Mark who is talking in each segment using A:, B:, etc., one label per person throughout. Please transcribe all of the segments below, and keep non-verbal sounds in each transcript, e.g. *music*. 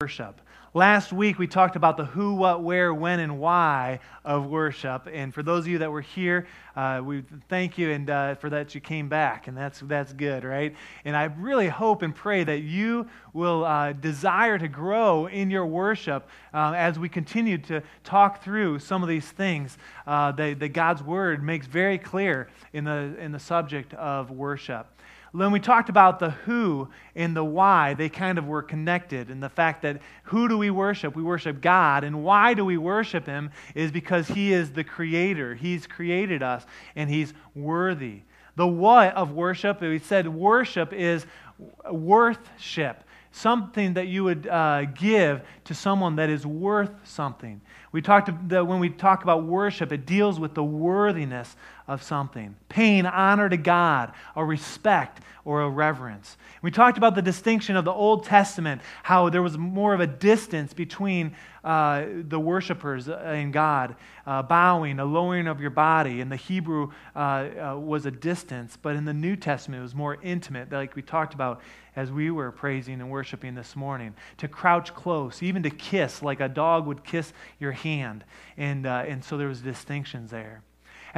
A: worship. Last week we talked about the who, what, where, when, and why of worship. And for those of you that were here, uh, we thank you and uh, for that you came back, and that's that's good, right? And I really hope and pray that you will uh, desire to grow in your worship uh, as we continue to talk through some of these things uh, that, that God's Word makes very clear in the in the subject of worship. When we talked about the who and the why, they kind of were connected. And the fact that who do we worship? We worship God. And why do we worship Him? Is because He is the Creator. He's created us and He's worthy. The what of worship, we said worship is worthship, something that you would uh, give to someone that is worth something. We talked when we talk about worship, it deals with the worthiness of something, paying honor to God, a respect or a reverence. We talked about the distinction of the Old Testament, how there was more of a distance between uh, the worshipers and God, uh, bowing, a lowering of your body. In the Hebrew uh, uh, was a distance, but in the New Testament it was more intimate, like we talked about as we were praising and worshiping this morning. To crouch close, even to kiss, like a dog would kiss your hand. And, uh, and so there was distinctions there.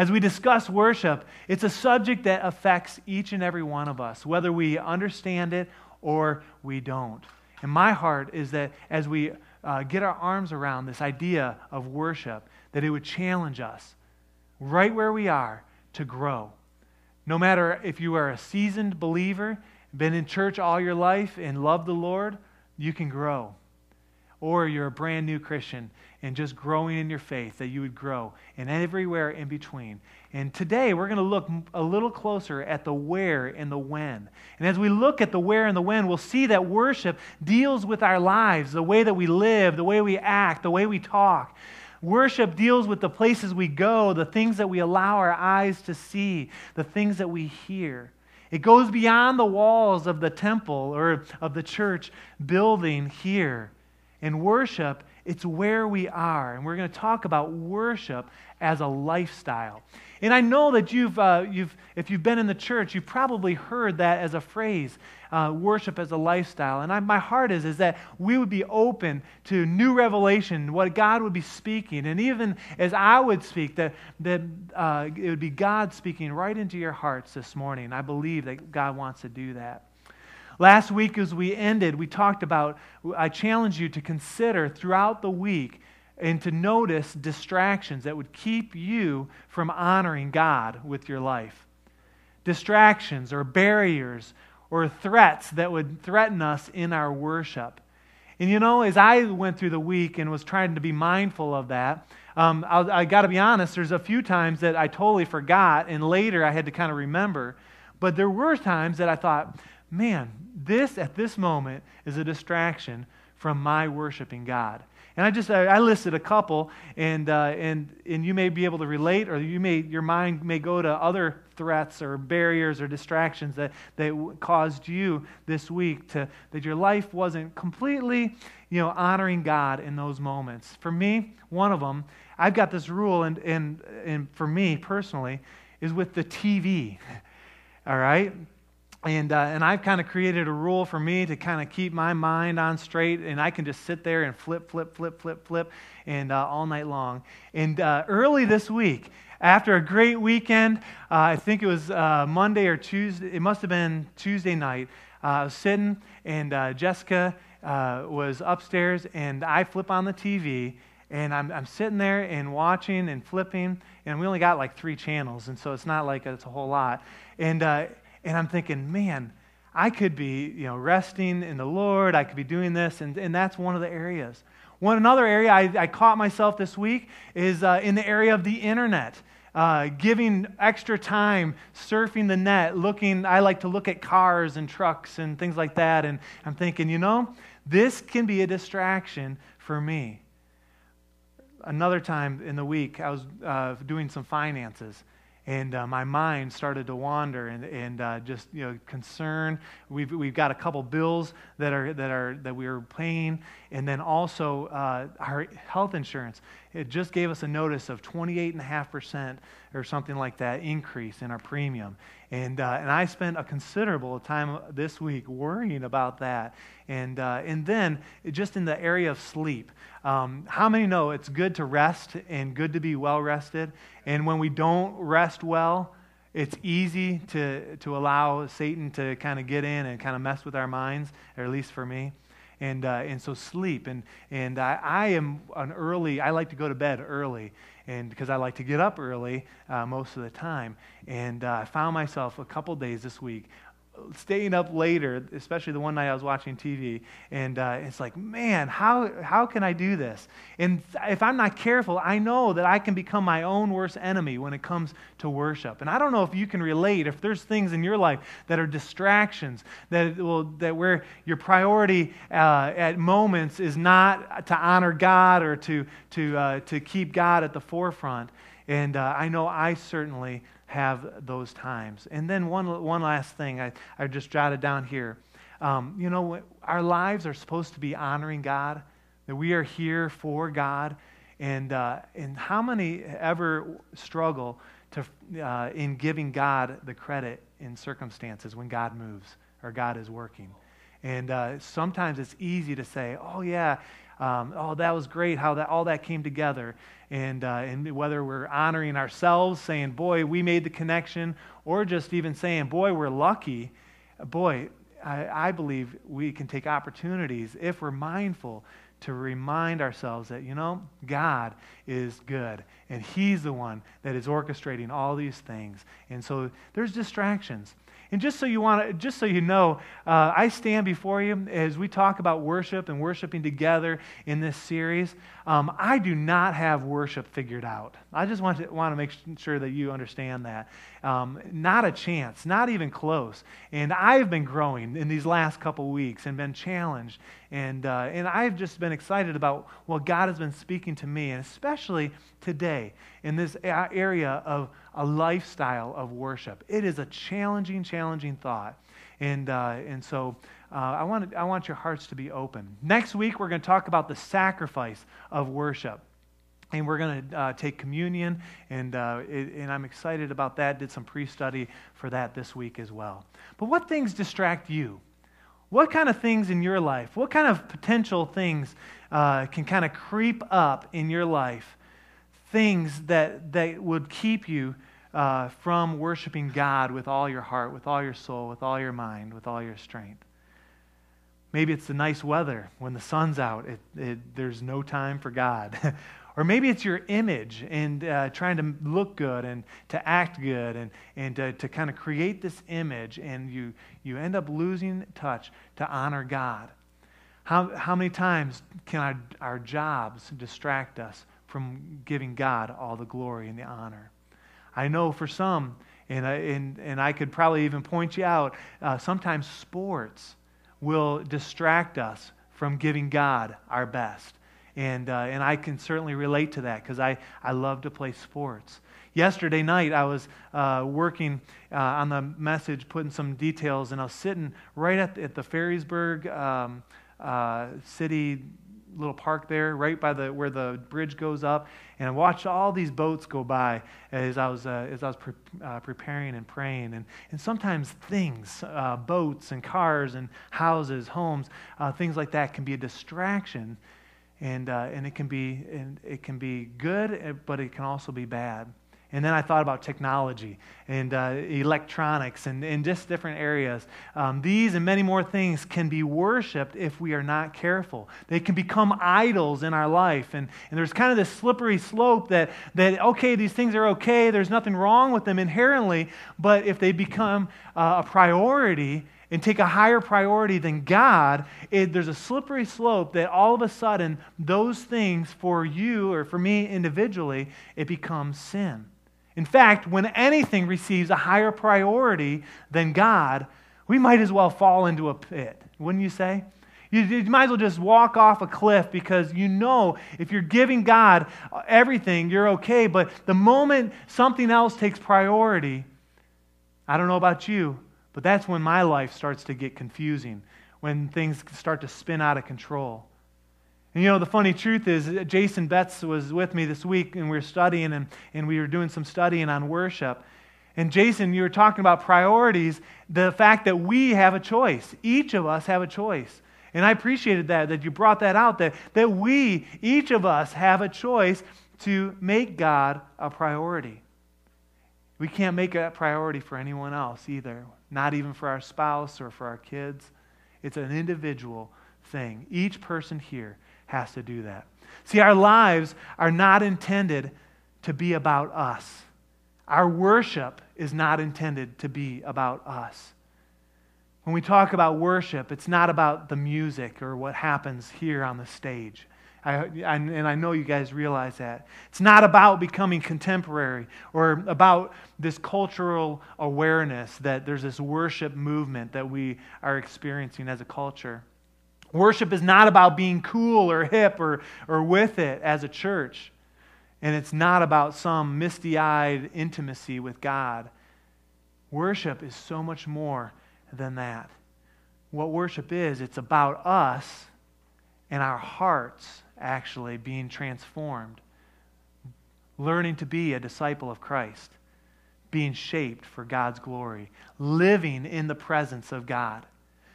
A: As we discuss worship, it's a subject that affects each and every one of us, whether we understand it or we don't. And my heart is that as we uh, get our arms around this idea of worship, that it would challenge us right where we are to grow. No matter if you are a seasoned believer, been in church all your life, and love the Lord, you can grow. Or you're a brand new Christian and just growing in your faith, that you would grow, and everywhere in between. And today we're going to look a little closer at the where and the when. And as we look at the where and the when, we'll see that worship deals with our lives, the way that we live, the way we act, the way we talk. Worship deals with the places we go, the things that we allow our eyes to see, the things that we hear. It goes beyond the walls of the temple or of the church building here. And worship it's where we are. And we're going to talk about worship as a lifestyle. And I know that you've, uh, you've, if you've been in the church, you've probably heard that as a phrase, uh, worship as a lifestyle. And I, my heart is, is that we would be open to new revelation, what God would be speaking. And even as I would speak, that, that uh, it would be God speaking right into your hearts this morning. I believe that God wants to do that. Last week, as we ended, we talked about, I challenge you to consider throughout the week and to notice distractions that would keep you from honoring God with your life. Distractions or barriers or threats that would threaten us in our worship. And you know, as I went through the week and was trying to be mindful of that, um, I, I got to be honest, there's a few times that I totally forgot, and later I had to kind of remember. But there were times that I thought, man, this at this moment is a distraction from my worshiping God. And I just I listed a couple, and uh, and and you may be able to relate, or you may your mind may go to other threats or barriers or distractions that that caused you this week to that your life wasn't completely you know honoring God in those moments. For me, one of them, I've got this rule, and and and for me personally, is with the TV. *laughs* All right, and, uh, and I've kind of created a rule for me to kind of keep my mind on straight, and I can just sit there and flip, flip, flip, flip, flip, and uh, all night long. And uh, early this week, after a great weekend, uh, I think it was uh, Monday or Tuesday, it must have been Tuesday night, uh, I was sitting, and Jessica was upstairs, and I flip on the TV, and I'm, I'm sitting there and watching and flipping, and we only got like three channels, and so it's not like it's a whole lot. And and I'm thinking, man, I could be, you know, resting in the Lord. I could be doing this, and, and that's one of the areas. One another area I, I caught myself this week is uh, in the area of the internet. Uh, giving extra time surfing the net, looking. I like to look at cars and trucks and things like that, and I'm thinking, you know, this can be a distraction for me. Another time in the week, I was uh, doing some finances, and uh, my mind started to wander and, and uh, just you know concern. We've, we've got a couple bills that are that are that we are paying. And then also uh, our health insurance. It just gave us a notice of 28.5% or something like that increase in our premium And, uh, and I spent a considerable time this week worrying about that. And, uh, and then, just in the area of sleep, um, how many know it's good to rest and good to be well rested? And when we don't rest well, it's easy to, to allow Satan to kind of get in and kind of mess with our minds, or at least for me. And, uh, and so sleep. And, and I, I am an early, I like to go to bed early and because I like to get up early uh, most of the time. And uh, I found myself a couple days this week staying up later, especially the one night I was watching TV, and uh, it's like, man, how, how can I do this? And if I'm not careful, I know that I can become my own worst enemy when it comes to worship. And I don't know if you can relate, if there's things in your life that are distractions, that, will, that where your priority uh, at moments is not to honor God or to, to, uh, to keep God at the forefront. And uh, I know I certainly have those times. And then one, one last thing I, I just jotted down here. Um, you know, our lives are supposed to be honoring God, that we are here for God. And, uh, and how many ever struggle to, uh, in giving God the credit in circumstances when God moves or God is working? And uh, sometimes it's easy to say, oh, yeah, um, oh, that was great how that, all that came together. And, uh, and whether we're honoring ourselves, saying, boy, we made the connection, or just even saying, boy, we're lucky, boy, I, I believe we can take opportunities if we're mindful to remind ourselves that, you know, God is good and He's the one that is orchestrating all these things. And so there's distractions. And just so you want just so you know, uh, I stand before you as we talk about worship and worshiping together in this series. Um, I do not have worship figured out. I just want to want to make sure that you understand that. Um, not a chance, not even close. And I've been growing in these last couple weeks and been challenged, and uh, and I've just been excited about what God has been speaking to me, and especially today in this area of a lifestyle of worship. It is a challenging, challenging thought. And, uh, and so uh, I, want, I want your hearts to be open. Next week, we're going to talk about the sacrifice of worship. And we're going to uh, take communion, and, uh, it, and I'm excited about that. Did some pre study for that this week as well. But what things distract you? What kind of things in your life, what kind of potential things uh, can kind of creep up in your life things that, that would keep you uh, from worshiping God with all your heart, with all your soul, with all your mind, with all your strength. Maybe it's the nice weather when the sun's out, it, it, there's no time for God. *laughs* or maybe it's your image and uh, trying to look good and to act good and, and to, to kind of create this image, and you, you end up losing touch to honor God. How, how many times can our, our jobs distract us from giving God all the glory and the honor. I know for some, and I, and, and I could probably even point you out, uh, sometimes sports will distract us from giving God our best. And, uh, and I can certainly relate to that because I, I love to play sports. Yesterday night, I was uh, working uh, on the message, putting some details, and I was sitting right at the, at the Ferrysburg um, uh, City little park there, right by the where the bridge goes up, and I watched all these boats go by as I was uh, as I was pre- uh, preparing and praying, and and sometimes things, uh, boats and cars and houses, homes, uh, things like that can be a distraction, and uh, and it can be and it can be good, but it can also be bad. And then I thought about technology and uh, electronics and, and just different areas. Um, these and many more things can be worshiped if we are not careful. They can become idols in our life. And, and there's kind of this slippery slope that, that, okay, these things are okay, there's nothing wrong with them inherently, but if they become uh, a priority, and take a higher priority than God, it, there's a slippery slope that all of a sudden, those things for you or for me individually, it becomes sin. In fact, when anything receives a higher priority than God, we might as well fall into a pit, wouldn't you say? You, you, might as well just walk off a cliff because you know if you're giving God everything, you're okay. But the moment something else takes priority, I don't know about you, but that's when my life starts to get confusing, when things start to spin out of control. And you know, the funny truth is, Jason Betts was with me this week, and we were studying, and, and we were doing some studying on worship. And Jason, you were talking about priorities, the fact that we have a choice. Each of us have a choice. And I appreciated that, that you brought that out, that, that we, each of us, have a choice to make God a priority. We can't make a priority for anyone else either, not even for our spouse or for our kids. It's an individual thing. Each person here has to do that. See, our lives are not intended to be about us. Our worship is not intended to be about us. When we talk about worship, it's not about the music or what happens here on the stage. I, and I know you guys realize that. It's not about becoming contemporary or about this cultural awareness that there's this worship movement that we are experiencing as a culture. Worship is not about being cool or hip or, or with it as a church. And it's not about some misty eyed intimacy with God. Worship is so much more than that. What worship is, it's about us and our hearts actually being transformed, learning to be a disciple of Christ, being shaped for God's glory, living in the presence of God.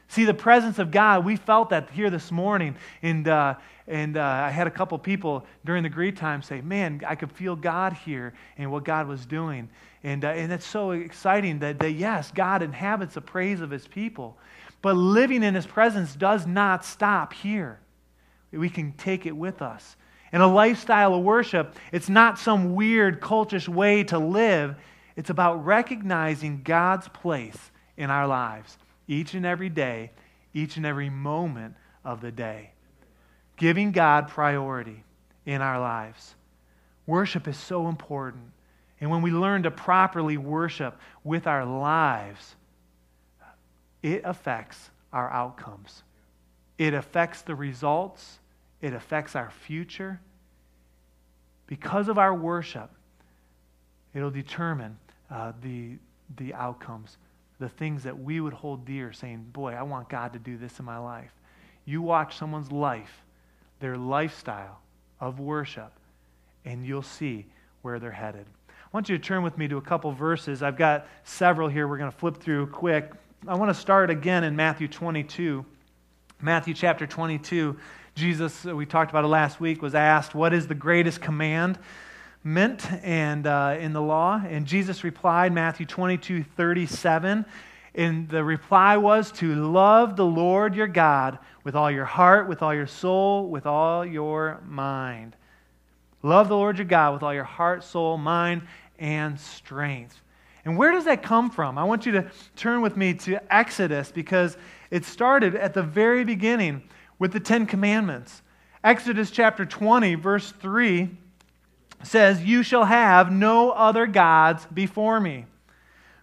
A: See, the presence of God, we felt that here this morning. And, uh, and uh, I had a couple people during the greet time say, Man, I could feel God here and what God was doing. And, uh, and it's so exciting that, that, yes, God inhabits the praise of his people. But living in his presence does not stop here. We can take it with us. And a lifestyle of worship, it's not some weird cultish way to live. It's about recognizing God's place in our lives each and every day, each and every moment of the day. Giving God priority in our lives. Worship is so important. And when we learn to properly worship with our lives, it affects our outcomes. It affects the results. It affects our future. Because of our worship, it'll determine uh, the, the outcomes the things that we would hold dear, saying, Boy, I want God to do this in my life. You watch someone's life, their lifestyle of worship, and you'll see where they're headed. I want you to turn with me to a couple verses. I've got several here we're going to flip through quick. I want to start again in Matthew 22. Matthew chapter 22. Jesus, we talked about it last week, was asked, What is the greatest command? Meant and uh, in the law. And Jesus replied, Matthew 22, 37. And the reply was to love the Lord your God with all your heart, with all your soul, with all your mind. Love the Lord your God with all your heart, soul, mind, and strength. And where does that come from? I want you to turn with me to Exodus because it started at the very beginning with the Ten Commandments. Exodus chapter 20, verse 3 says, You shall have no other gods before me.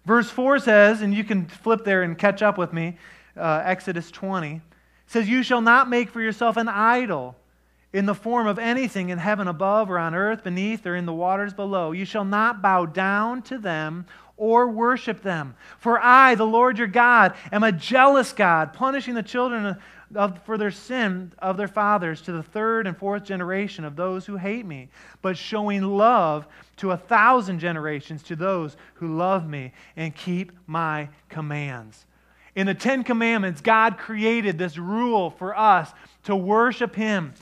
A: Verse 4 says, and you can flip there and catch up with me, uh, Exodus 20, says, You shall not make for yourself an idol in the form of anything in heaven above or on earth beneath or in the waters below. You shall not bow down to them or worship them. For I, the Lord your God, am a jealous God, punishing the children of, for their sin of their fathers to the third and fourth generation of those who hate me, but showing love to a thousand generations to those who love me and keep my commands. In the Ten Commandments, God created this rule for us to worship Him,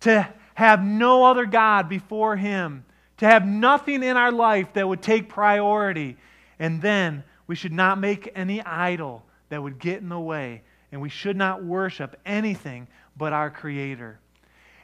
A: to have no other God before Him, to have nothing in our life that would take priority. And then we should not make any idol that would get in the way and we should not worship anything but our Creator.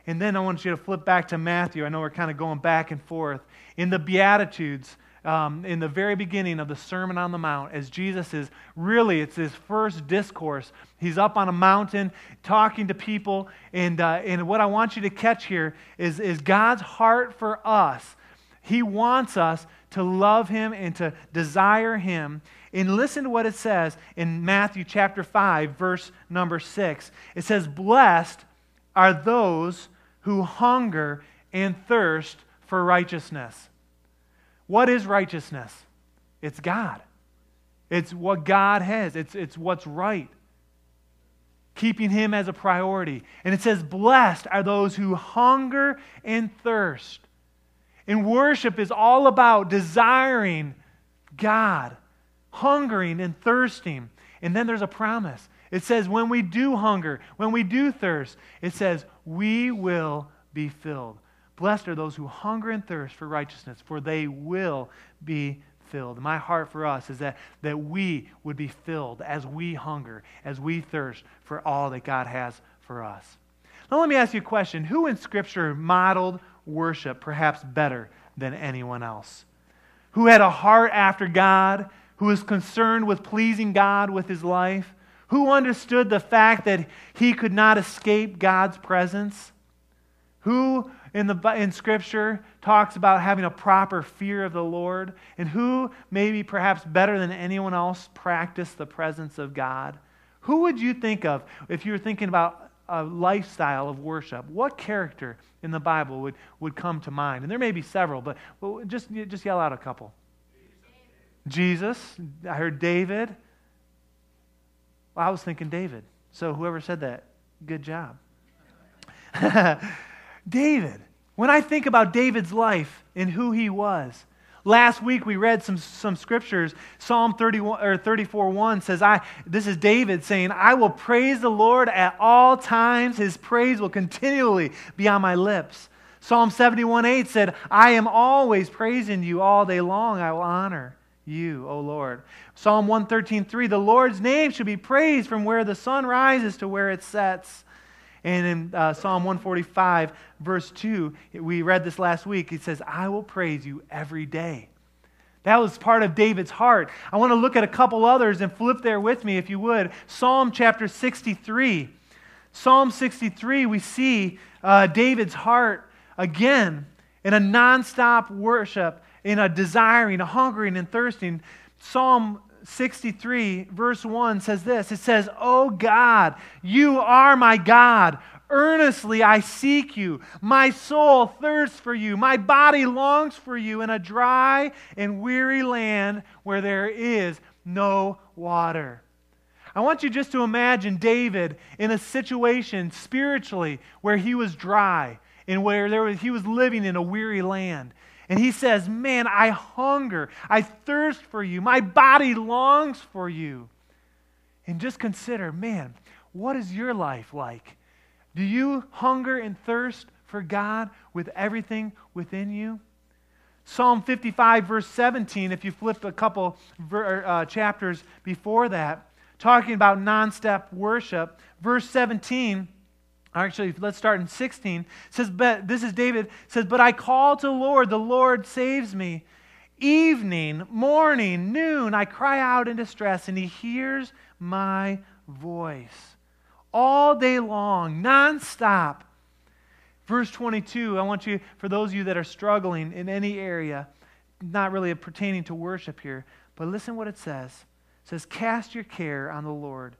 A: And then I want you to flip back to Matthew. I know we're kind of going back and forth. In the Beatitudes, um, in the very beginning of the Sermon on the Mount, as Jesus is really, it's his first discourse. He's up on a mountain talking to people. And, uh, and what I want you to catch here is, is God's heart for us. He wants us to love him and to desire him. And listen to what it says in Matthew chapter 5, verse number 6. It says, Blessed are those who hunger and thirst for righteousness. What is righteousness? It's God. It's what God has, it's, it's what's right. Keeping Him as a priority. And it says, Blessed are those who hunger and thirst. And worship is all about desiring God, hungering and thirsting. And then there's a promise. It says, when we do hunger, when we do thirst, it says, we will be filled. Blessed are those who hunger and thirst for righteousness, for they will be filled. My heart for us is that, that we would be filled as we hunger, as we thirst for all that God has for us. Now, let me ask you a question. Who in Scripture modeled worship perhaps better than anyone else? Who had a heart after God, who was concerned with pleasing God with his life? Who understood the fact that he could not escape God's presence? Who in, the, in Scripture talks about having a proper fear of the Lord? And who, maybe perhaps better than anyone else, practiced the presence of God? Who would you think of if you were thinking about a lifestyle of worship? What character in the Bible would, would come to mind? And there may be several, but just, just yell out a couple. Jesus. I heard David. Well, I was thinking David. So whoever said that, good job. *laughs* David. When I think about David's life and who he was, last week we read some, some scriptures. Psalm 31, or 34 1 says, I, This is David saying, I will praise the Lord at all times. His praise will continually be on my lips. Psalm 71 8 said, I am always praising you all day long. I will honor you, O Lord. Psalm 113 3 The Lord's name should be praised from where the sun rises to where it sets. And in uh, Psalm 145, verse 2, we read this last week. It says, I will praise you every day. That was part of David's heart. I want to look at a couple others and flip there with me, if you would. Psalm chapter 63. Psalm 63, we see uh, David's heart again in a nonstop worship, in a desiring, a hungering, and thirsting. Psalm 63, verse 1 says this It says, Oh God, you are my God. Earnestly I seek you. My soul thirsts for you. My body longs for you in a dry and weary land where there is no water. I want you just to imagine David in a situation spiritually where he was dry and where there was, he was living in a weary land. And he says, Man, I hunger. I thirst for you. My body longs for you. And just consider, man, what is your life like? Do you hunger and thirst for God with everything within you? Psalm 55, verse 17, if you flip a couple uh, chapters before that, talking about non step worship, verse 17 Actually, let's start in 16. It says, but this is David says, But I call to the Lord, the Lord saves me. Evening, morning, noon, I cry out in distress, and he hears my voice. All day long, nonstop. Verse 22, I want you, for those of you that are struggling in any area, not really pertaining to worship here, but listen what it says. It says, Cast your care on the Lord,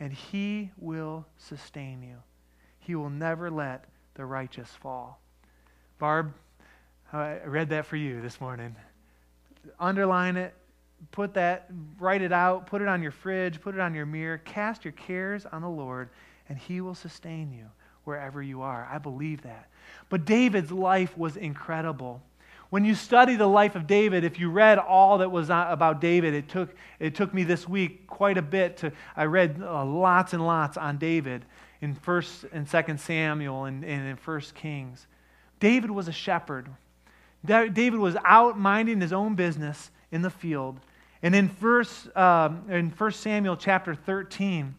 A: and he will sustain you. He will never let the righteous fall. Barb, I read that for you this morning. Underline it, put that, write it out, put it on your fridge, put it on your mirror. Cast your cares on the Lord, and He will sustain you wherever you are. I believe that. But David's life was incredible. When you study the life of David, if you read all that was about David, it took, it took me this week quite a bit to, I read uh, lots and lots on David in 1st and 2nd Samuel and, and in 1st Kings. David was a shepherd. David was out minding his own business in the field. And in 1, um, in 1 Samuel chapter 13,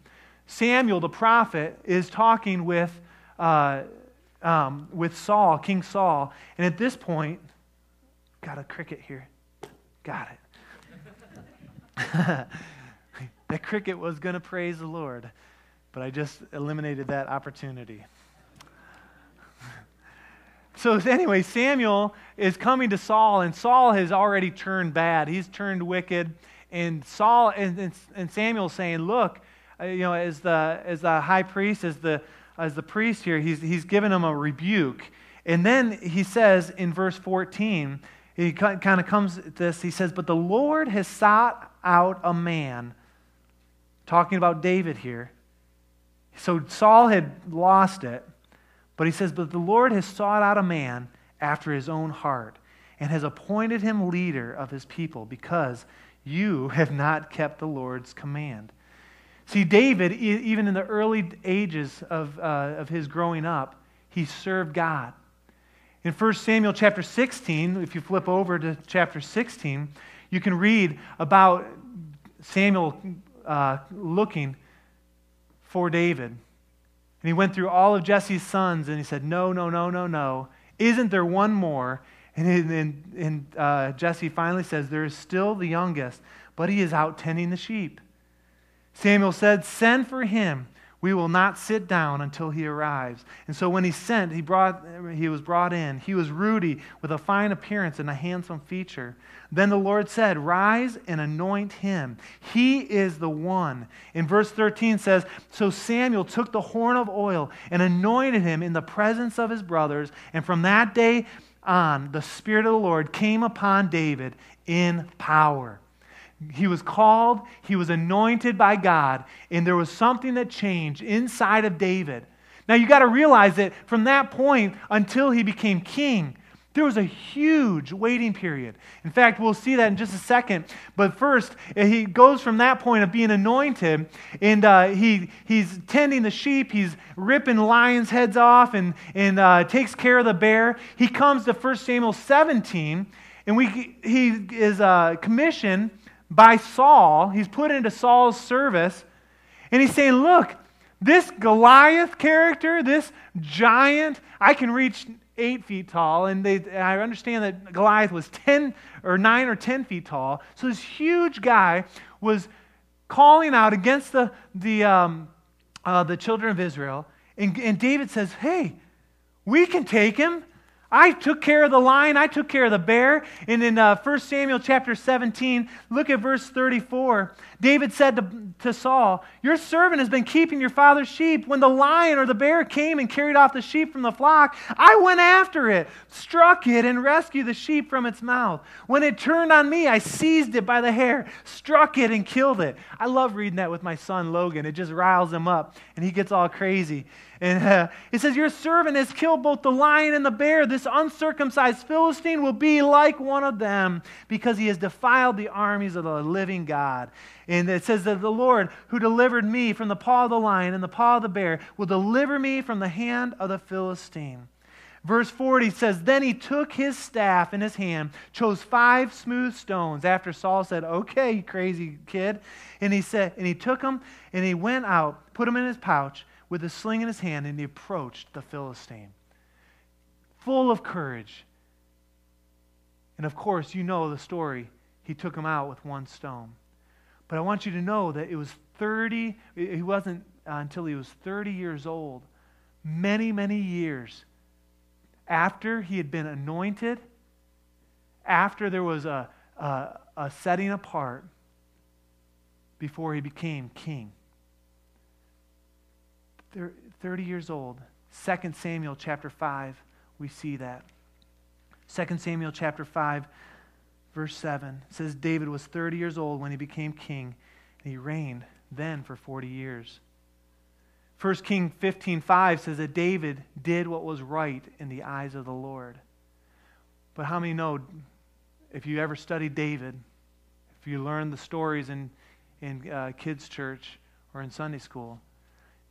A: Samuel the prophet is talking with, uh, um, with Saul, King Saul. And at this point, got a cricket here. Got it. *laughs* that cricket was going to praise the Lord but I just eliminated that opportunity. *laughs* so, anyway, Samuel is coming to Saul, and Saul has already turned bad. He's turned wicked. And Saul and, and, Samuel's saying, Look, uh, you know, as the, as the high priest, as the, as the priest here, he's, he's given him a rebuke. And then he says in verse 14, he kind of comes at this, he says, But the Lord has sought out a man, talking about David here, so Saul had lost it, but he says, But the Lord has sought out a man after his own heart, and has appointed him leader of his people because you have not kept the Lord's command. See, David, even in the early ages of, uh, of his growing up, he served God. In 1 Samuel chapter 16, if you flip over to chapter 16, you can read about Samuel uh, looking for David. And he went through all of Jesse's sons and he said, No, no, no, no, no. Isn't there one more? And, and, and uh, Jesse finally says, There is still the youngest, but he is out tending the sheep. Samuel said, Send for him. We will not sit down until he arrives. And so when he sent, he, brought, he was brought in. He was ruddy, with a fine appearance and a handsome feature. Then the Lord said, Rise and anoint him. He is the one. In verse 13 says, So Samuel took the horn of oil and anointed him in the presence of his brothers. And from that day on, the Spirit of the Lord came upon David in power. He was called, he was anointed by God, and there was something that changed inside of David. Now you got to realize that from that point until he became king, there was a huge waiting period. In fact, we'll see that in just a second. But first, he goes from that point of being anointed, and uh, he, he's tending the sheep, he's ripping lions' heads off, and, and uh, takes care of the bear. He comes to 1 Samuel 17, and we, he is uh, commissioned by Saul. He's put into Saul's service. And he's saying, Look, this Goliath character, this giant, I can reach eight feet tall. And they, I understand that Goliath was 10 or 9 or 10 feet tall. So this huge guy was calling out against the, the, um, uh, the children of Israel. And, and David says, Hey, we can take him. I took care of the lion, I took care of the bear. And in uh, 1 Samuel chapter 17, look at verse 34. David said to, to Saul, Your servant has been keeping your father's sheep. When the lion or the bear came and carried off the sheep from the flock, I went after it, struck it, and rescued the sheep from its mouth. When it turned on me, I seized it by the hair, struck it, and killed it. I love reading that with my son Logan. It just riles him up, and he gets all crazy. And uh, it says, Your servant has killed both the lion and the bear. This uncircumcised Philistine will be like one of them because he has defiled the armies of the living God. And it says that the Lord who delivered me from the paw of the lion and the paw of the bear will deliver me from the hand of the Philistine. Verse 40 says, Then he took his staff in his hand, chose five smooth stones after Saul said, Okay, crazy kid. And he said, and he took them and he went out, put them in his pouch with a sling in his hand, and he approached the Philistine, full of courage. And of course, you know the story. He took him out with one stone. But I want you to know that it was 30, he wasn't uh, until he was 30 years old, many, many years after he had been anointed, after there was a, a, a setting apart, before he became king. 30 years old. 2 Samuel chapter 5, we see that. 2 Samuel chapter 5, verse 7 says David was 30 years old when he became king, and he reigned then for 40 years. 1 King 15:5 says that David did what was right in the eyes of the Lord. But how many know if you ever studied David, if you learned the stories in, in uh, kids' church or in Sunday school,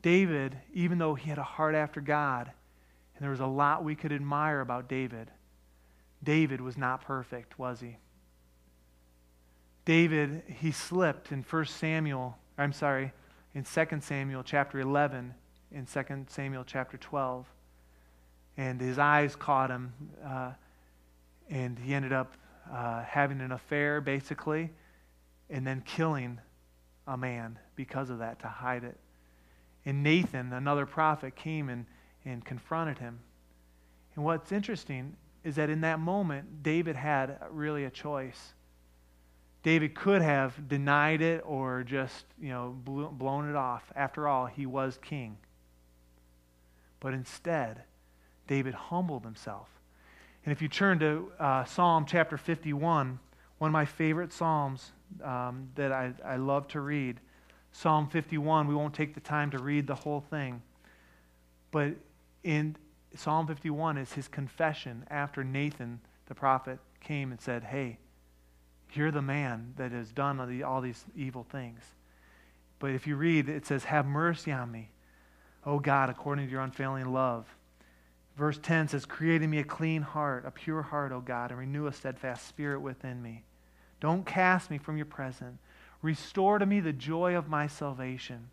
A: David, even though he had a heart after God, and there was a lot we could admire about David, David was not perfect, was he? David, he slipped in 1 Samuel, I'm sorry, in 2 Samuel chapter 11, in 2 Samuel chapter 12. And his eyes caught him, uh, and he ended up uh, having an affair, basically, and then killing a man because of that to hide it. And Nathan, another prophet, came and, and confronted him. And what's interesting is that in that moment, David had really a choice. David could have denied it or just, you know, blown it off. After all, he was king. But instead, David humbled himself. And if you turn to uh, Psalm chapter 51, one of my favorite Psalms um, that I, I love to read, Psalm 51. We won't take the time to read the whole thing. But in Psalm 51 is his confession after Nathan, the prophet, came and said, Hey, you're the man that has done all these evil things. But if you read, it says, Have mercy on me, O God, according to your unfailing love. Verse 10 says, Create in me a clean heart, a pure heart, O God, and renew a steadfast spirit within me. Don't cast me from your presence. Restore to me the joy of my salvation.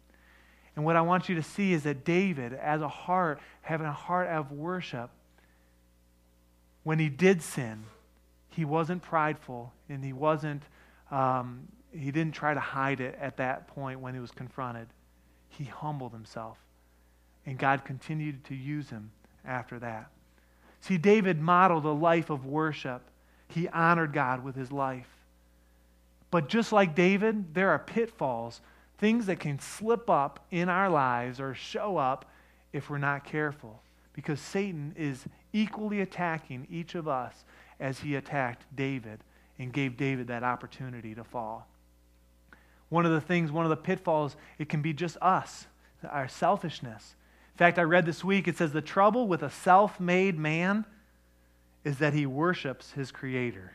A: And what I want you to see is that David, as a heart, having a heart of worship, when he did sin, he wasn't prideful and he wasn't, um, he didn't try to hide it at that point when he was confronted. He humbled himself. And God continued to use him after that. See, David modeled a life of worship. He honored God with his life. But just like David, there are pitfalls, things that can slip up in our lives or show up if we're not careful. Because Satan is equally attacking each of us as he attacked David and gave David that opportunity to fall. One of the things, one of the pitfalls, it can be just us, our selfishness. In fact, I read this week, it says the trouble with a self made man is that he worships his creator.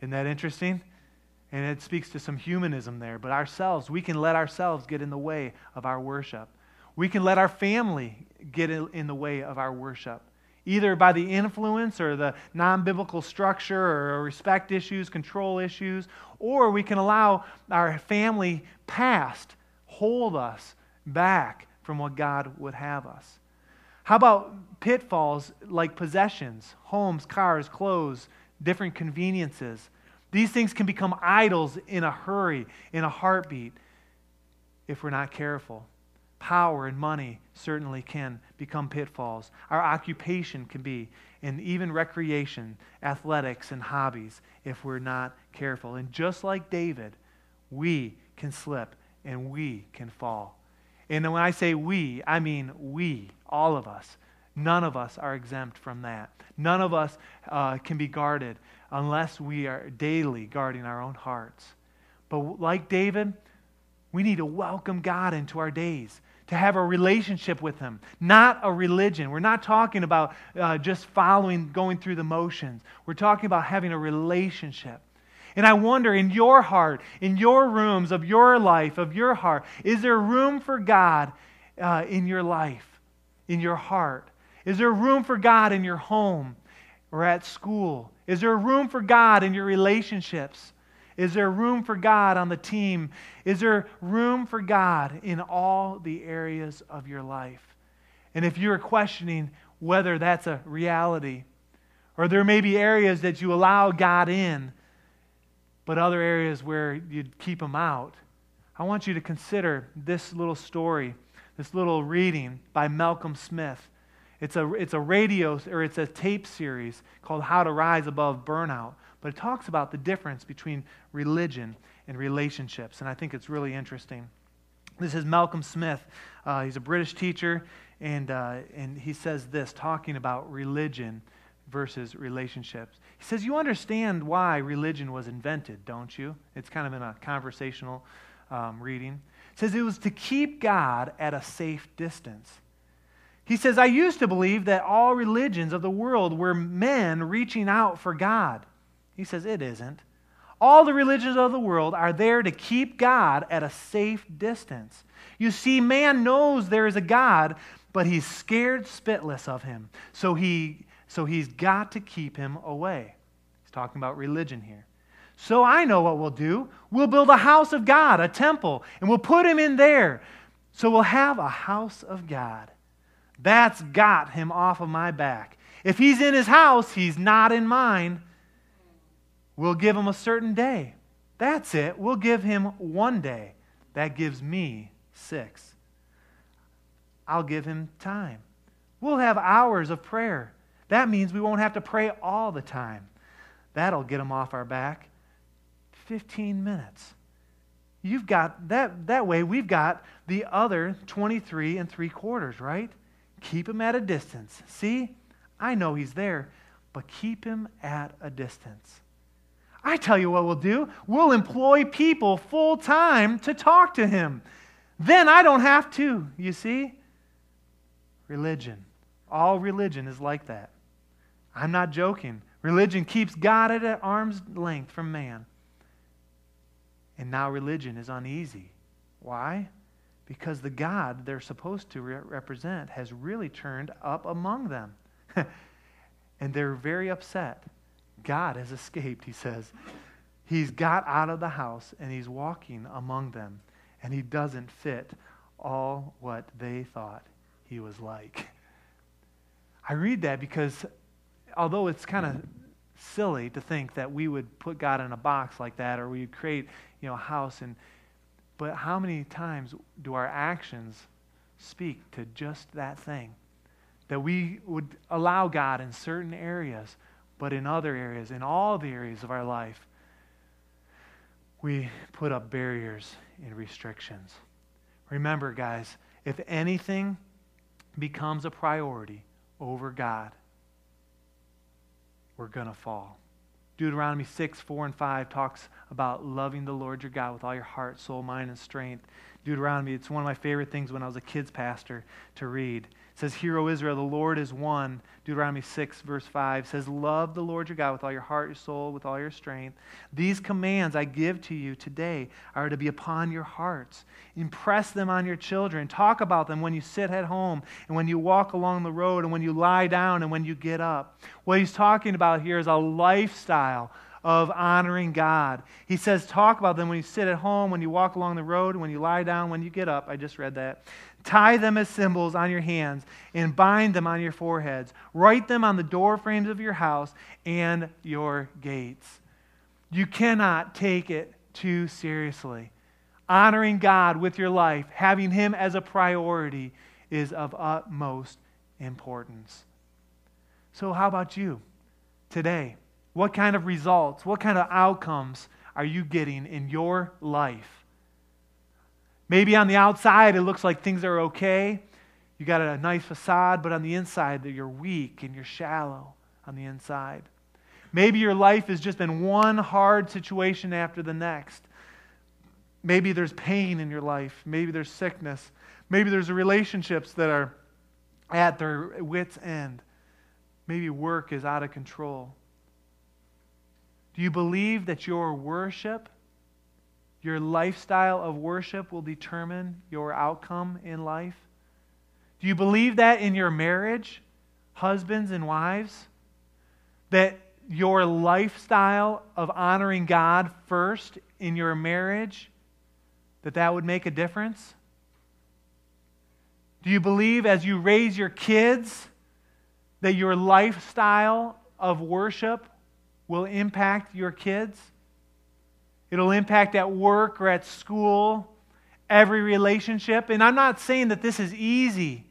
A: Isn't that interesting? And it speaks to some humanism there. But ourselves, we can let ourselves get in the way of our worship. We can let our family get in the way of our worship either by the influence or the non biblical structure or respect issues, control issues, or we can allow our family past hold us back from what God would have us. How about pitfalls like possessions, homes, cars, clothes, different conveniences? These things can become idols in a hurry, in a heartbeat, if we're not careful. Power and money certainly can become pitfalls. Our occupation can be, and even recreation, athletics, and hobbies if we're not careful. And just like David, we can slip and we can fall. And when I say we, I mean we, all of us. None of us are exempt from that. None of us uh, can be guarded unless we are daily guarding our own hearts. But like David, we need to welcome God into our days to have a relationship with Him, not a religion. We're not talking about uh, just following, going through the motions. We're talking about having a relationship. And I wonder in your heart, in your rooms of your life, of your heart, is there room for God uh, in your life, in your heart? Is there room for God in your home or at school? Is there room for God in your relationships? Is there room for God on the team? Is there room for God in all the areas of your life? And if you're questioning whether that's a reality, or there may be areas that you allow God in, but other areas where you'd keep him out, I want you to consider this little story, this little reading by Malcolm Smith. It's a, it's a radio or it's a tape series called How to Rise Above Burnout but it talks about the difference between religion and relationships, and I think it's really interesting. This is Malcolm Smith. Uh, he's a British teacher, and, uh, and he says this, talking about religion versus relationships. He says, You understand why religion was invented, don't you? It's kind of in a conversational um, reading. Says, It was to keep God at a safe distance. He says, I used to believe that all religions of the world were men reaching out for God. He says it isn't. All the religions of the world are there to keep God at a safe distance. You see, man knows there is a God, but he's scared spitless of him. So, he, so he's got to keep him away. He's talking about religion here. So I know what we'll do. We'll build a house of God, a temple, and we'll put him in there. So we'll have a house of God. That's got him off of my back. If he's in his house, he's not in mine. We'll give him a certain day. That's it. We'll give him one day. That gives me six. I'll give him time. We'll have hours of prayer. That means we won't have to pray all the time. That'll get him off our back. 15 minutes. You've got that that way we've got the other 23 and 3 quarters, right? Keep him at a distance. See? I know he's there, but keep him at a distance. I tell you what we'll do. We'll employ people full time to talk to him. Then I don't have to, you see? Religion. All religion is like that. I'm not joking. Religion keeps God at arm's length from man. And now religion is uneasy. Why? Because the God they're supposed to re- represent has really turned up among them. *laughs* and they're very upset. God has escaped, he says. He's got out of the house and he's walking among them, and he doesn't fit all what they thought he was like. *laughs* I read that because although it's kind of silly to think that we would put God in a box like that or we'd create, you know, a house and but how many times do our actions speak to just that thing? That we would allow God in certain areas, but in other areas, in all the areas of our life, we put up barriers and restrictions. Remember, guys, if anything becomes a priority over God, we're going to fall. Deuteronomy 6, 4, and 5 talks about loving the Lord your God with all your heart, soul, mind, and strength. Deuteronomy, it's one of my favorite things when I was a kids pastor to read says, Hear, O Israel, the Lord is one. Deuteronomy 6, verse 5 says, Love the Lord your God with all your heart, your soul, with all your strength. These commands I give to you today are to be upon your hearts. Impress them on your children. Talk about them when you sit at home and when you walk along the road and when you lie down and when you get up. What he's talking about here is a lifestyle of honoring God. He says, talk about them when you sit at home, when you walk along the road, when you lie down, when you get up. I just read that. Tie them as symbols on your hands and bind them on your foreheads. Write them on the door frames of your house and your gates. You cannot take it too seriously. Honoring God with your life, having Him as a priority, is of utmost importance. So, how about you today? What kind of results, what kind of outcomes are you getting in your life? Maybe on the outside it looks like things are okay. You got a nice facade, but on the inside you're weak and you're shallow on the inside. Maybe your life has just been one hard situation after the next. Maybe there's pain in your life. Maybe there's sickness. Maybe there's relationships that are at their wits' end. Maybe work is out of control. Do you believe that your worship your lifestyle of worship will determine your outcome in life? Do you believe that in your marriage, husbands and wives? That your lifestyle of honoring God first in your marriage, that that would make a difference? Do you believe as you raise your kids that your lifestyle of worship will impact your kids? It'll impact at work or at school, every relationship. And I'm not saying that this is easy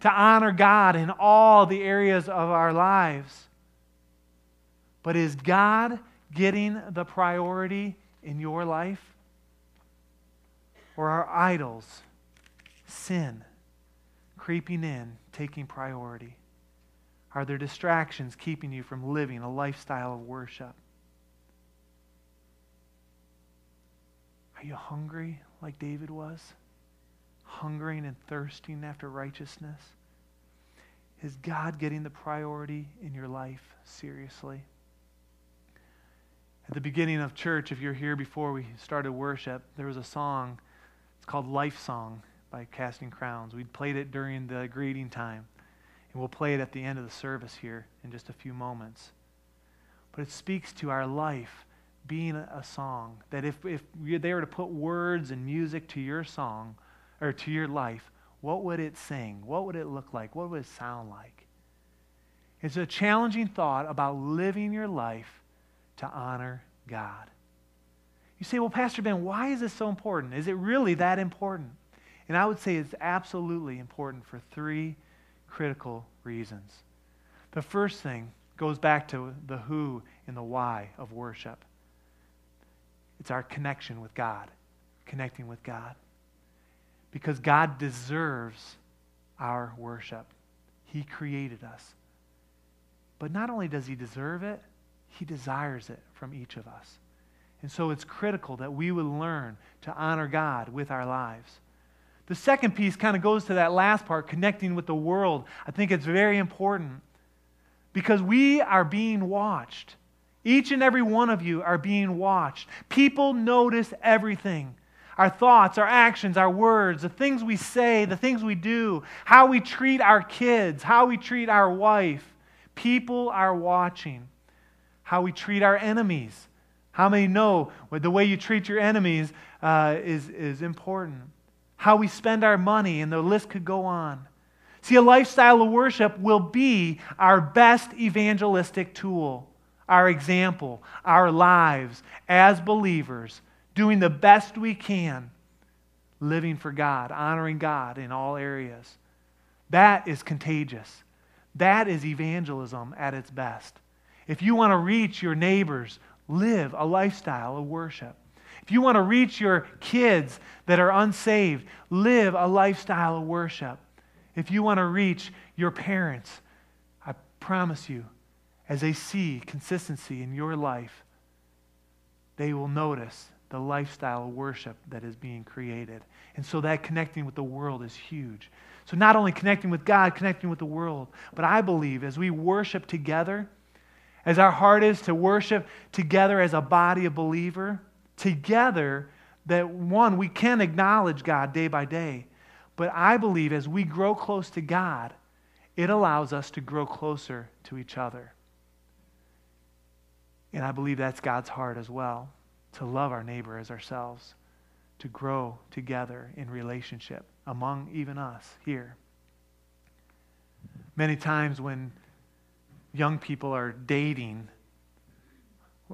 A: to honor God in all the areas of our lives. But is God getting the priority in your life? Or are idols, sin, creeping in, taking priority? Are there distractions keeping you from living a lifestyle of worship? Are you hungry like David was? Hungering and thirsting after righteousness? Is God getting the priority in your life seriously? At the beginning of church, if you're here before we started worship, there was a song. It's called Life Song by Casting Crowns. We played it during the greeting time, and we'll play it at the end of the service here in just a few moments. But it speaks to our life being a song. That if, if they were to put words and music to your song or to your life, what would it sing? What would it look like? What would it sound like? It's a challenging thought about living your life to honor God. You say, well, Pastor Ben, why is this so important? Is it really that important? And I would say it's absolutely important for three critical reasons. The first thing goes back to the who and the why of worship. It's our connection with God, connecting with God. Because God deserves our worship. He created us. But not only does He deserve it, He desires it from each of us. And so it's critical that we would learn to honor God with our lives. The second piece kind of goes to that last part, connecting with the world. I think it's very important because we are being watched. Each and every one of you are being watched. People notice everything our thoughts, our actions, our words, the things we say, the things we do, how we treat our kids, how we treat our wife. People are watching. How we treat our enemies. How many know the way you treat your enemies uh, is, is important? How we spend our money, and the list could go on. See, a lifestyle of worship will be our best evangelistic tool our example, our lives as believers, doing the best we can, living for God, honoring God in all areas. That is contagious. That is evangelism at its best. If you want to reach your neighbors, live a lifestyle of worship. If you want to reach your kids that are unsaved, live a lifestyle of worship. If you want to reach your parents, I promise you, as they see consistency in your life, they will notice the lifestyle of worship that is being created. And so that connecting with the world is huge. So not only connecting with God, connecting with the world, but I believe as we worship together, as our heart is to worship together as a body of believer, together that one, we can acknowledge God day by day. But I believe as we grow close to God, it allows us to grow closer to each other. And I believe that's God's heart as well to love our neighbor as ourselves, to grow together in relationship among even us here. Many times when young people are dating,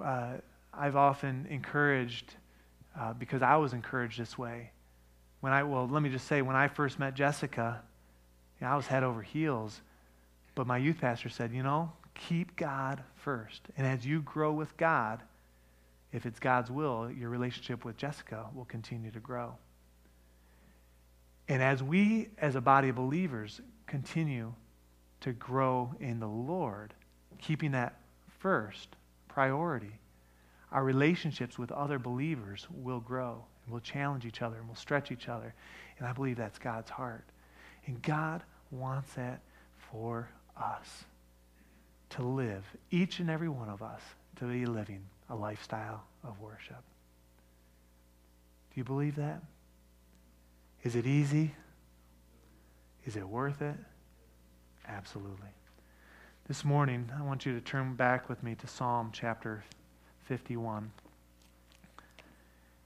A: uh, I've often encouraged, uh, because I was encouraged this way. When I, well, let me just say, when I first met Jessica, you know, I was head over heels. But my youth pastor said, you know, keep God first. And as you grow with God, if it's God's will, your relationship with Jessica will continue to grow. And as we, as a body of believers, continue to grow in the Lord, keeping that first priority, our relationships with other believers will grow and we'll challenge each other and we'll stretch each other. And I believe that's God's heart. And God wants that for us to live, each and every one of us, to be living a lifestyle of worship. Do you believe that? Is it easy? Is it worth it? Absolutely. This morning, I want you to turn back with me to Psalm chapter 51.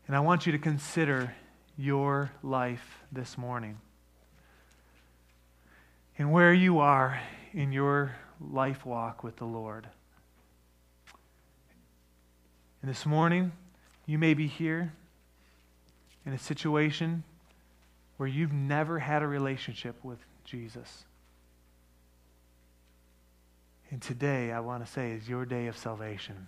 A: And I want you to consider your life this morning and where you are in your life walk with the Lord. And this morning, you may be here in a situation where you've never had a relationship with Jesus. And today, I want to say, is your day of salvation.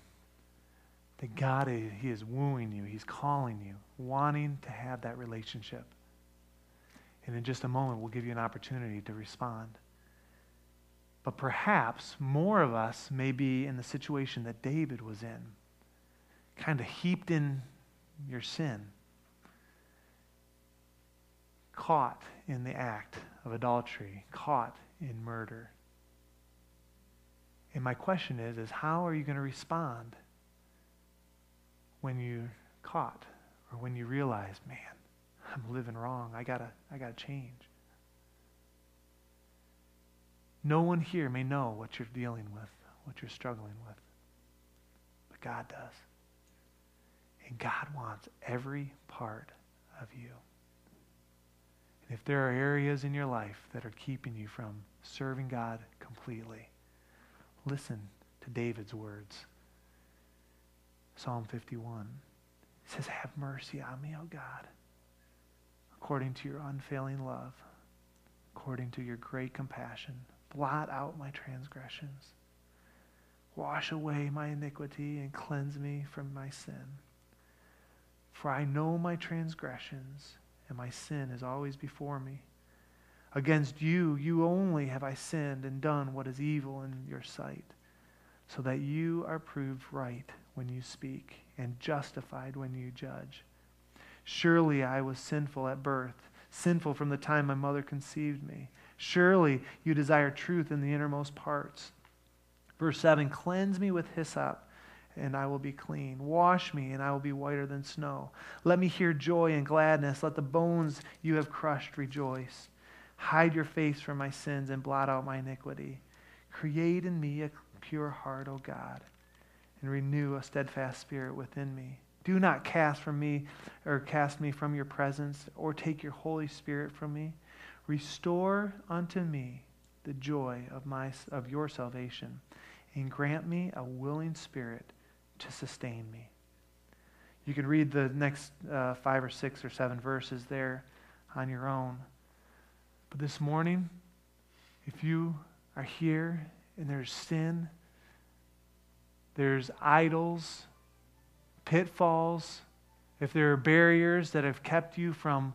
A: That God, He is wooing you, He's calling you, wanting to have that relationship. And in just a moment, we'll give you an opportunity to respond. But perhaps more of us may be in the situation that David was in, kind of heaped in your sin, caught in the act of adultery, caught in murder. And my question is, is how are you going to respond when you're caught or when you realize, man, I'm living wrong. I gotta, I gotta change. No one here may know what you're dealing with, what you're struggling with. But God does. And God wants every part of you. And if there are areas in your life that are keeping you from serving God completely, listen to David's words. Psalm 51. He says, Have mercy on me, O God, according to your unfailing love, according to your great compassion blot out my transgressions. Wash away my iniquity and cleanse me from my sin. For I know my transgressions, and my sin is always before me. Against you, you only have I sinned and done what is evil in your sight, so that you are proved right when you speak and justified when you judge. Surely I was sinful at birth, sinful from the time my mother conceived me. Surely you desire truth in the innermost parts. Verse 7 Cleanse me with hyssop, and I will be clean. Wash me, and I will be whiter than snow. Let me hear joy and gladness. Let the bones you have crushed rejoice. Hide your face from my sins and blot out my iniquity. Create in me a pure heart, O God, and renew a steadfast spirit within me. Do not cast from me or cast me from your presence or take your Holy Spirit from me. Restore unto me the joy of my of your salvation and grant me a willing spirit to sustain me. You can read the next uh, five or six or seven verses there on your own. But this morning, if you are here and there's sin, there's idols, pitfalls, if there are barriers that have kept you from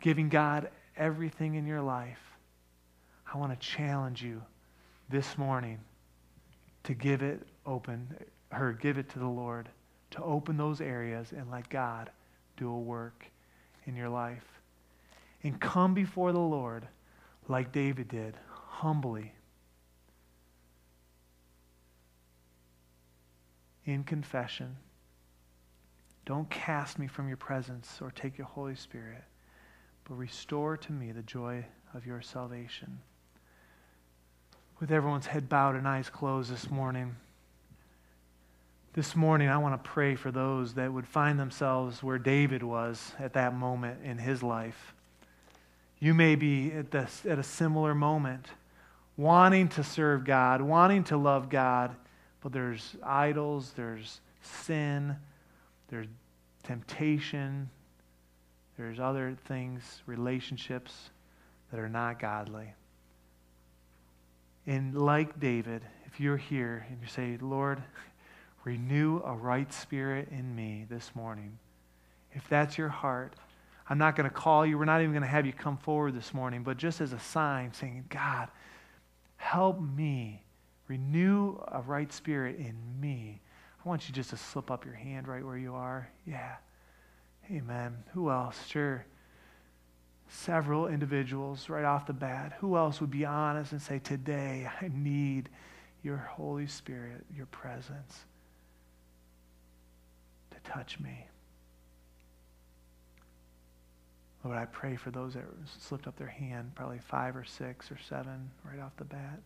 A: giving God everything in your life, I want to challenge you this morning to give it open, or give it to the Lord, to open those areas and let God do a work in your life. And come before the Lord like David did, humbly, in confession. Don't cast me from your presence or take your Holy Spirit, but restore to me the joy of your salvation. With everyone's head bowed and eyes closed this morning, this morning I want to pray for those that would find themselves where David was at that moment in his life. You may be at, this, at a similar moment, wanting to serve God, wanting to love God but there's idols, there's sin, there's temptation, there's other things, relationships that are not godly. And like David, if you're here and you say, Lord, renew a right spirit in me this morning, if that's your heart, I'm not going to call you. We're not even going to have you come forward this morning, but just as a sign saying, God, help me Renew a right spirit in me. I want you just to slip up your hand right where you are. Yeah. Amen. Who else? Sure. Several individuals right off the bat. Who else would be honest and say, Today I need your Holy Spirit, your presence to touch me? Lord, I pray for those that slipped up their hand, probably five or six or seven right off the bat.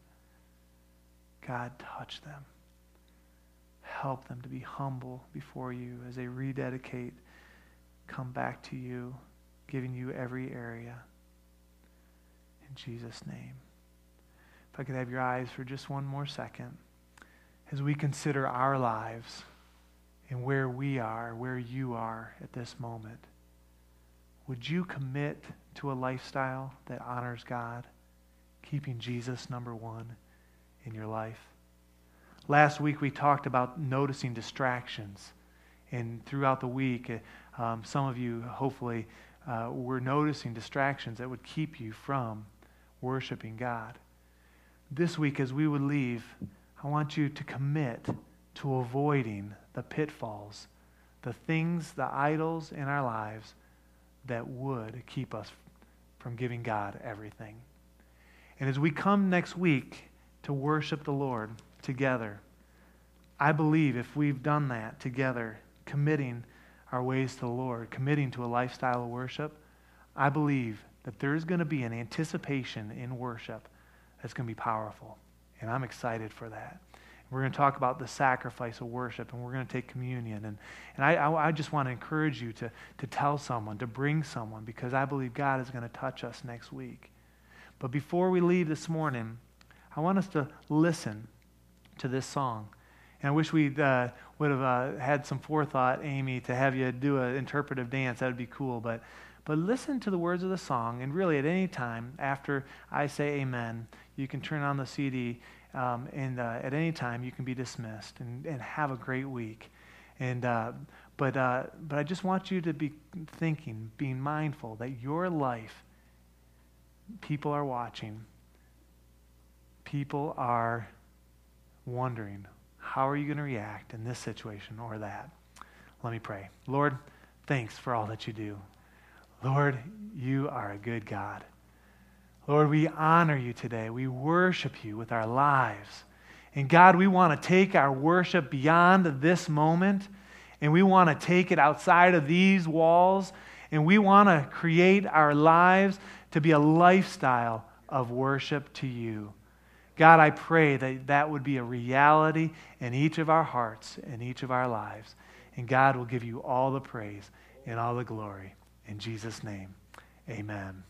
A: God, touch them. Help them to be humble before you as they rededicate, come back to you, giving you every area. In Jesus' name. If I could have your eyes for just one more second as we consider our lives and where we are, where you are at this moment. Would you commit to a lifestyle that honors God, keeping Jesus number one? In your life. Last week we talked about noticing distractions. And throughout the week, uh, um, some of you hopefully uh, were noticing distractions that would keep you from worshiping God. This week, as we would leave, I want you to commit to avoiding the pitfalls, the things, the idols in our lives that would keep us from giving God everything. And as we come next week, to worship the Lord together. I believe if we've done that together, committing our ways to the Lord, committing to a lifestyle of worship, I believe that there's going to be an anticipation in worship that's going to be powerful. And I'm excited for that. We're going to talk about the sacrifice of worship, and we're going to take communion. And, and I, I, I just want to encourage you to, to tell someone, to bring someone, because I believe God is going to touch us next week. But before we leave this morning, I want us to listen to this song. And I wish we uh, would have uh, had some forethought, Amy, to have you do an interpretive dance. That would be cool. But, but listen to the words of the song, and really at any time after I say amen, you can turn on the CD, um, and uh, at any time you can be dismissed and, and have a great week. And, uh, but, uh, but I just want you to be thinking, being mindful that your life, people are watching people are wondering, how are you going to react in this situation or that? Let me pray. Lord, thanks for all that you do. Lord, you are a good God. Lord, we honor you today. We worship you with our lives. And God, we want to take our worship beyond this moment, and we want to take it outside of these walls, and we want to create our lives to be a lifestyle of worship to you. God, I pray that that would be a reality in each of our hearts and each of our lives. And God will give you all the praise and all the glory. In Jesus' name, amen.